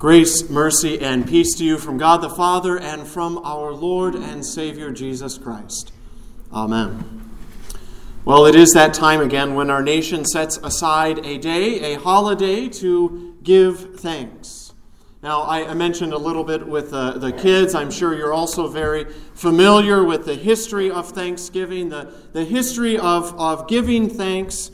Grace, mercy, and peace to you from God the Father and from our Lord and Savior Jesus Christ. Amen. Well, it is that time again when our nation sets aside a day, a holiday, to give thanks. Now, I, mentioned a little bit with the, the kids. I'm sure you're also very familiar with the history of Thanksgiving, the, the history of, of giving thanks,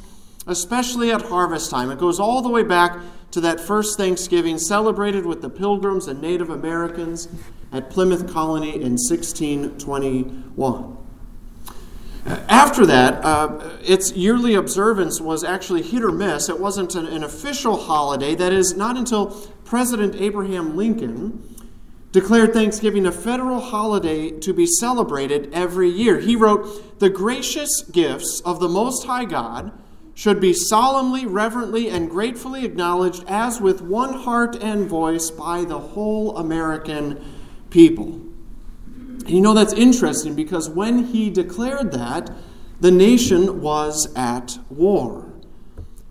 especially at harvest time. It goes all the way back to that first Thanksgiving celebrated with the Pilgrims and Native Americans at Plymouth Colony in 1621. After that, uh, its yearly observance was actually hit or miss. It wasn't an, an official holiday. That is, not until President Abraham Lincoln declared Thanksgiving a federal holiday to be celebrated every year. He wrote, The gracious gifts of the Most High God should be solemnly, reverently, and gratefully acknowledged as with one heart and voice by the whole American people. And you know, that's interesting because when he declared that, the nation was at war.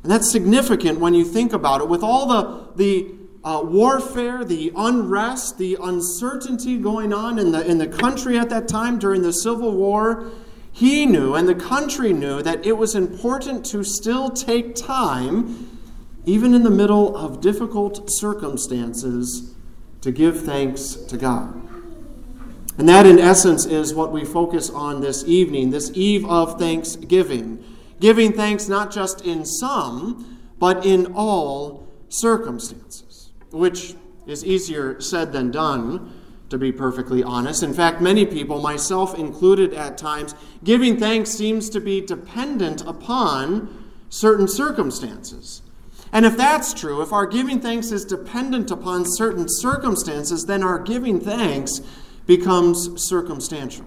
And that's significant when you think about it. With all the, the uh, warfare, the unrest, the uncertainty going on in the, in the country at that time during the Civil War, he knew, and the country knew, that it was important to still take time, even in the middle of difficult circumstances, to give thanks to God. And that, in essence, is what we focus on this evening, this eve of thanksgiving. Giving thanks not just in some, but in all circumstances, which is easier said than done to be perfectly honest. In fact, many people, myself included at times, giving thanks seems to be dependent upon certain circumstances. And if that's true, if our giving thanks is dependent upon certain circumstances, then our giving thanks becomes circumstantial.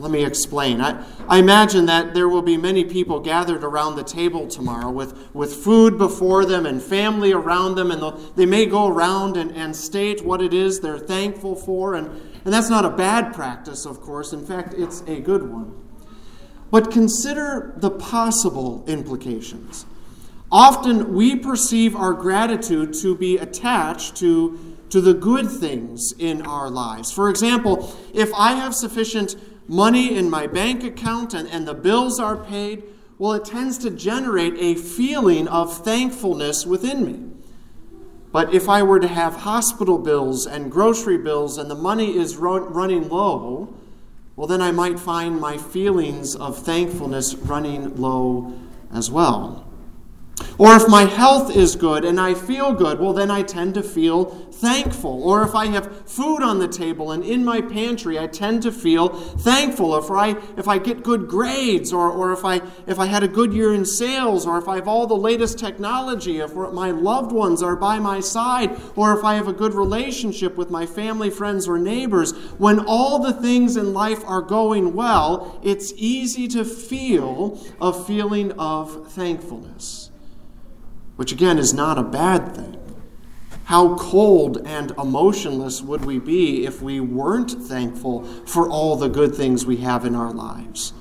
Let me explain. I, I imagine that there will be many people gathered around the table tomorrow with, with food before them and family around them, and they may go around and, and state what it is they're thankful for. And, and that's not a bad practice, of course. In fact, it's a good one. But consider the possible implications. Often we perceive our gratitude to be attached to, to the good things in our lives. For example, if I have sufficient money in my bank account and, and the bills are paid, well, it tends to generate a feeling of thankfulness within me. But if I were to have hospital bills and grocery bills and the money is running low, well, then I might find my feelings of thankfulness running low as well. Or if my health is good and I feel good, well, then I tend to feel thankful. Or if I have food on the table and in my pantry, I tend to feel thankful. If I, if I get good grades, or, or if, I, if I had a good year in sales, or if I have all the latest technology, if my loved ones are by my side, or if I have a good relationship with my family, friends, or neighbors, when all the things in life are going well, it's easy to feel a feeling of thankfulness which again is not a bad thing. How cold and emotionless would we be if we weren't thankful for all the good things we have in our lives?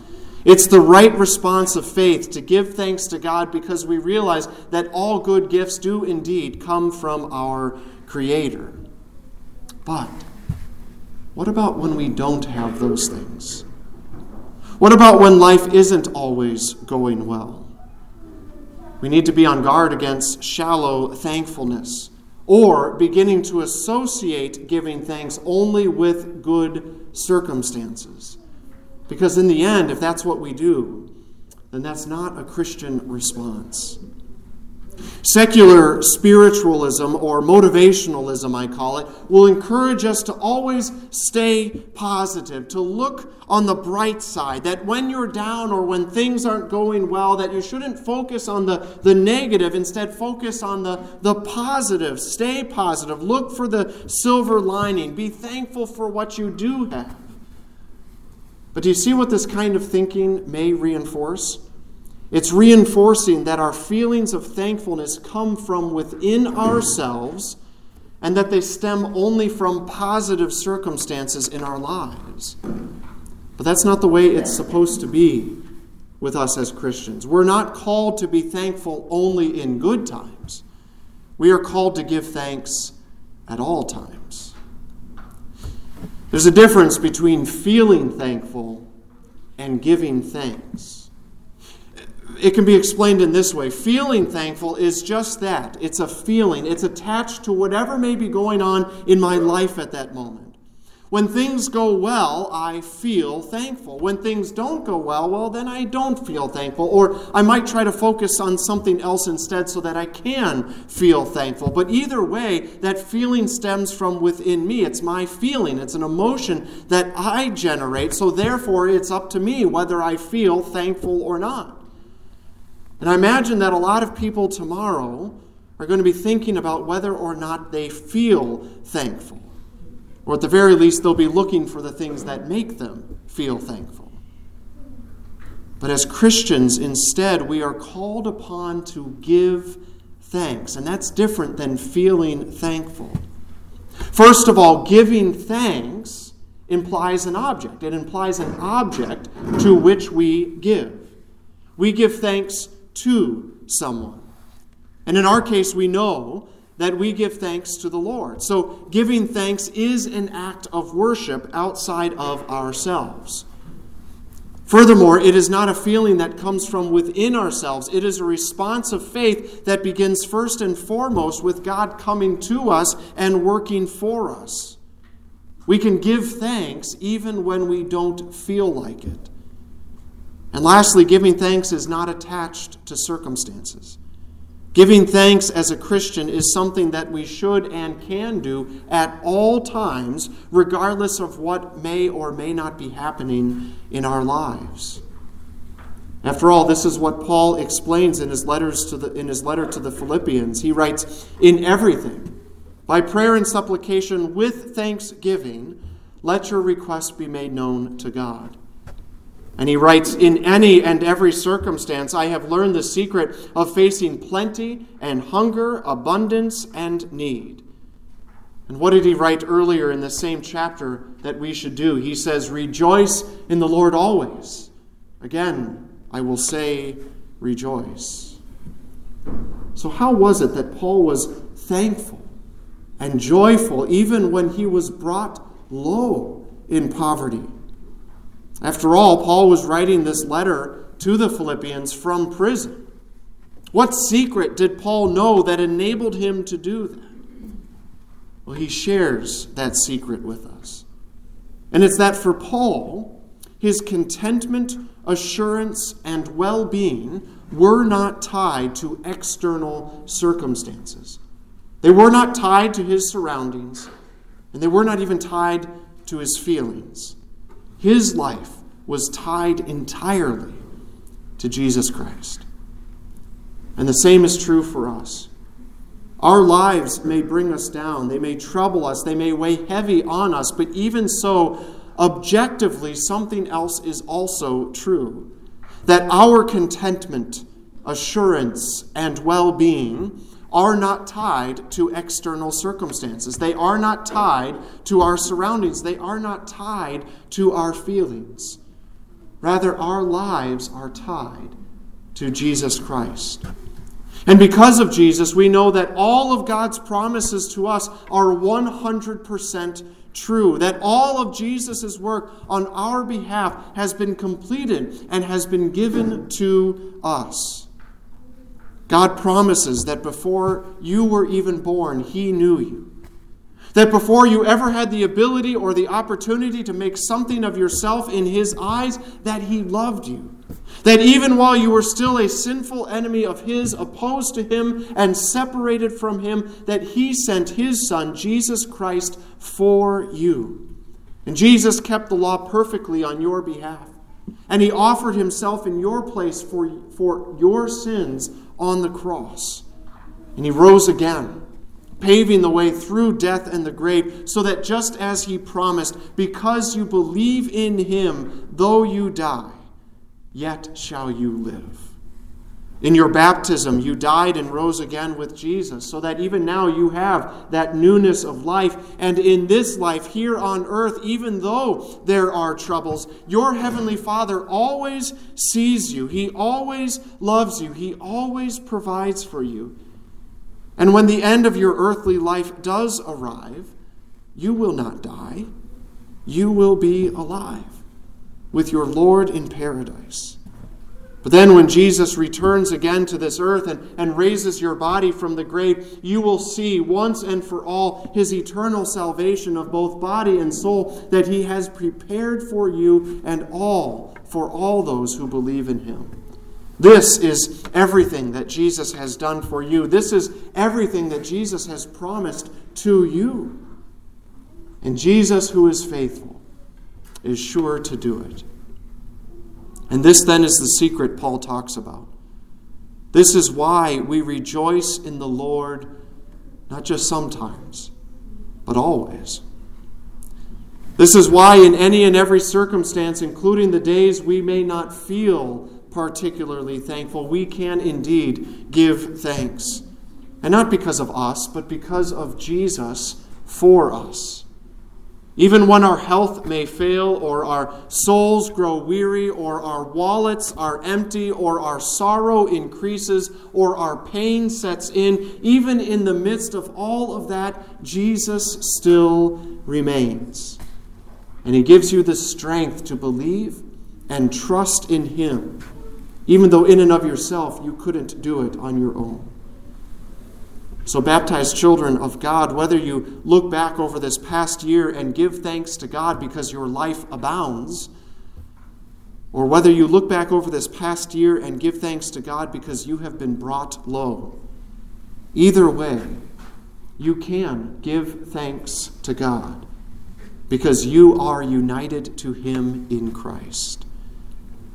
It's the right response of faith to give thanks to God because we realize that all good gifts do indeed come from our Creator. But what about when we don't have those things? What about when life isn't always going well? We need to be on guard against shallow thankfulness or beginning to associate giving thanks only with good circumstances. Because in the end, if that's what we do, then that's not a Christian response. Secular spiritualism, or motivationalism, I call it, will encourage us to always stay positive, to look on the bright side, that when you're down or when things aren't going well, that you shouldn't focus on the, the negative, instead focus on the, the positive. Stay positive. Look for the silver lining. Be thankful for what you do have. But do you see what this kind of thinking may reinforce? It's reinforcing that our feelings of thankfulness come from within ourselves and that they stem only from positive circumstances in our lives. But that's not the way it's supposed to be with us as Christians. We're not called to be thankful only in good times, we are called to give thanks at all times. There's a difference between feeling thankful and giving thanks. It can be explained in this way feeling thankful is just that it's a feeling, it's attached to whatever may be going on in my life at that moment. When things go well, I feel thankful. When things don't go well, well, then I don't feel thankful. Or I might try to focus on something else instead so that I can feel thankful. But either way, that feeling stems from within me. It's my feeling, it's an emotion that I generate. So therefore, it's up to me whether I feel thankful or not. And I imagine that a lot of people tomorrow are going to be thinking about whether or not they feel thankful. Or at the very least, they'll be looking for the things that make them feel thankful. But as Christians, instead, we are called upon to give thanks. And that's different than feeling thankful. First of all, giving thanks implies an object. It implies an object to which we give. We give thanks to someone. And in our case, we know that we give thanks to the Lord. So, giving thanks is an act of worship outside of ourselves. Furthermore, it is not a feeling that comes from within ourselves. It is a response of faith that begins first and foremost with God coming to us and working for us. We can give thanks even when we don't feel like it. And lastly, giving thanks is not attached to circumstances. Giving thanks as a Christian is something that we should and can do at all times, regardless of what may or may not be happening in our lives. After all, this is what Paul explains in his, letters to the, in his letter to the Philippians. He writes, In everything, by prayer and supplication with thanksgiving, let your requests be made known to God. And he writes, In any and every circumstance, I have learned the secret of facing plenty and hunger, abundance and need. And what did he write earlier in the same chapter that we should do? He says, Rejoice in the Lord always. Again, I will say, Rejoice. So, how was it that Paul was thankful and joyful even when he was brought low in poverty? After all, Paul was writing this letter to the Philippians from prison. What secret did Paul know that enabled him to do that? Well, he shares that secret with us. And it's that for Paul, his contentment, assurance, and well being were not tied to external circumstances. They were not tied to his surroundings, and they were not even tied to his feelings. His life was tied entirely to Jesus Christ. And the same is true for us. Our lives may bring us down, they may trouble us, they may weigh heavy on us, but even so, objectively, something else is also true that our contentment, assurance, and well being are not tied to external circumstances. They are not tied to our surroundings. They are not tied to our feelings. Rather, our lives are tied to Jesus Christ. And because of Jesus, we know that all of God's promises to us are 100% true. That all of Jesus' work on our behalf has been completed and has been given to us. God promises that before you were even born, He knew you. That before you ever had the ability or the opportunity to make something of yourself in His eyes, that He loved you. That even while you were still a sinful enemy of His, opposed to Him and separated from Him, that He sent His Son, Jesus Christ, for you. And Jesus kept the law perfectly on your behalf. And He offered Himself in your place for, for your sins on the cross. And he rose again, paving the way through death and the grave, so that just as he promised, because you believe in him, though you die, yet shall you live. In your baptism, you died and rose again with Jesus, so that even now you have that newness of life. And in this life here on earth, even though there are troubles, your Heavenly Father always sees you. He always loves you. He always provides for you. And when the end of your earthly life does arrive, you will not die. You will be alive with your Lord in paradise. But then, when Jesus returns again to this earth and, and raises your body from the grave, you will see once and for all his eternal salvation of both body and soul that he has prepared for you and all, for all those who believe in him. This is everything that Jesus has done for you. This is everything that Jesus has promised to you. And Jesus, who is faithful, is sure to do it. And this then is the secret Paul talks about. This is why we rejoice in the Lord, not just sometimes, but always. This is why, in any and every circumstance, including the days we may not feel particularly thankful, we can indeed give thanks. And not because of us, but because of Jesus for us. Even when our health may fail, or our souls grow weary, or our wallets are empty, or our sorrow increases, or our pain sets in, even in the midst of all of that, Jesus still remains. And He gives you the strength to believe and trust in Him, even though in and of yourself you couldn't do it on your own. So, baptized children of God, whether you look back over this past year and give thanks to God because your life abounds, or whether you look back over this past year and give thanks to God because you have been brought low, either way, you can give thanks to God because you are united to Him in Christ.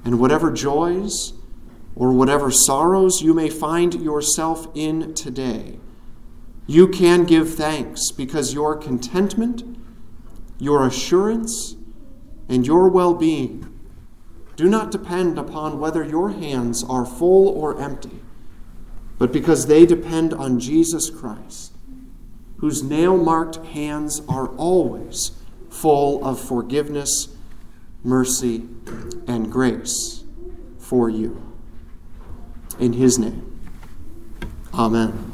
And whatever joys or whatever sorrows you may find yourself in today, you can give thanks because your contentment, your assurance, and your well being do not depend upon whether your hands are full or empty, but because they depend on Jesus Christ, whose nail marked hands are always full of forgiveness, mercy, and grace for you. In his name, amen.